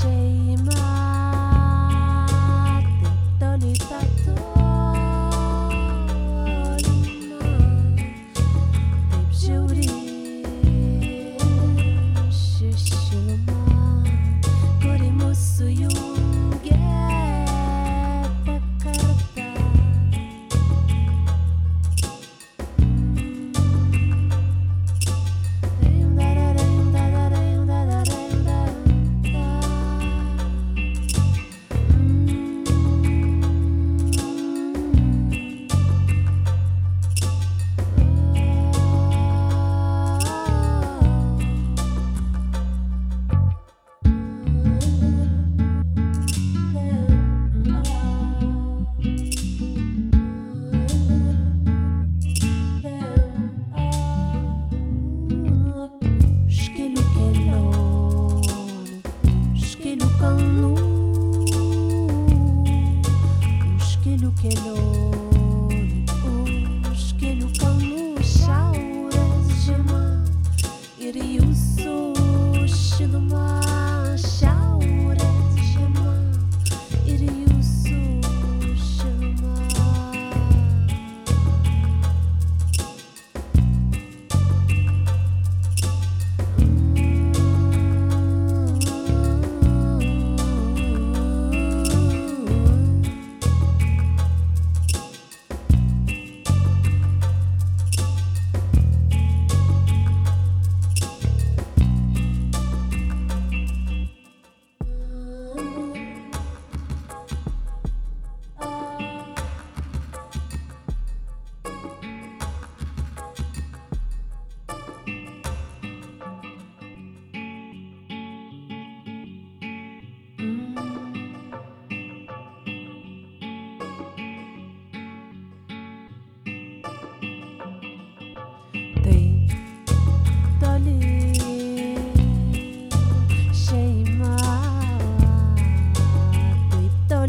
shade.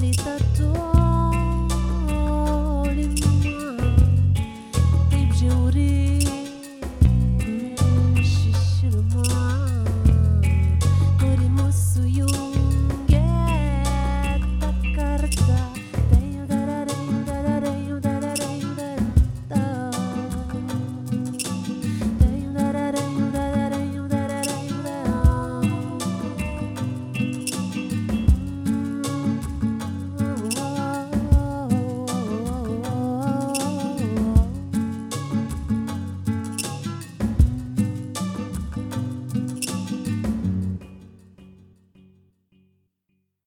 bonita.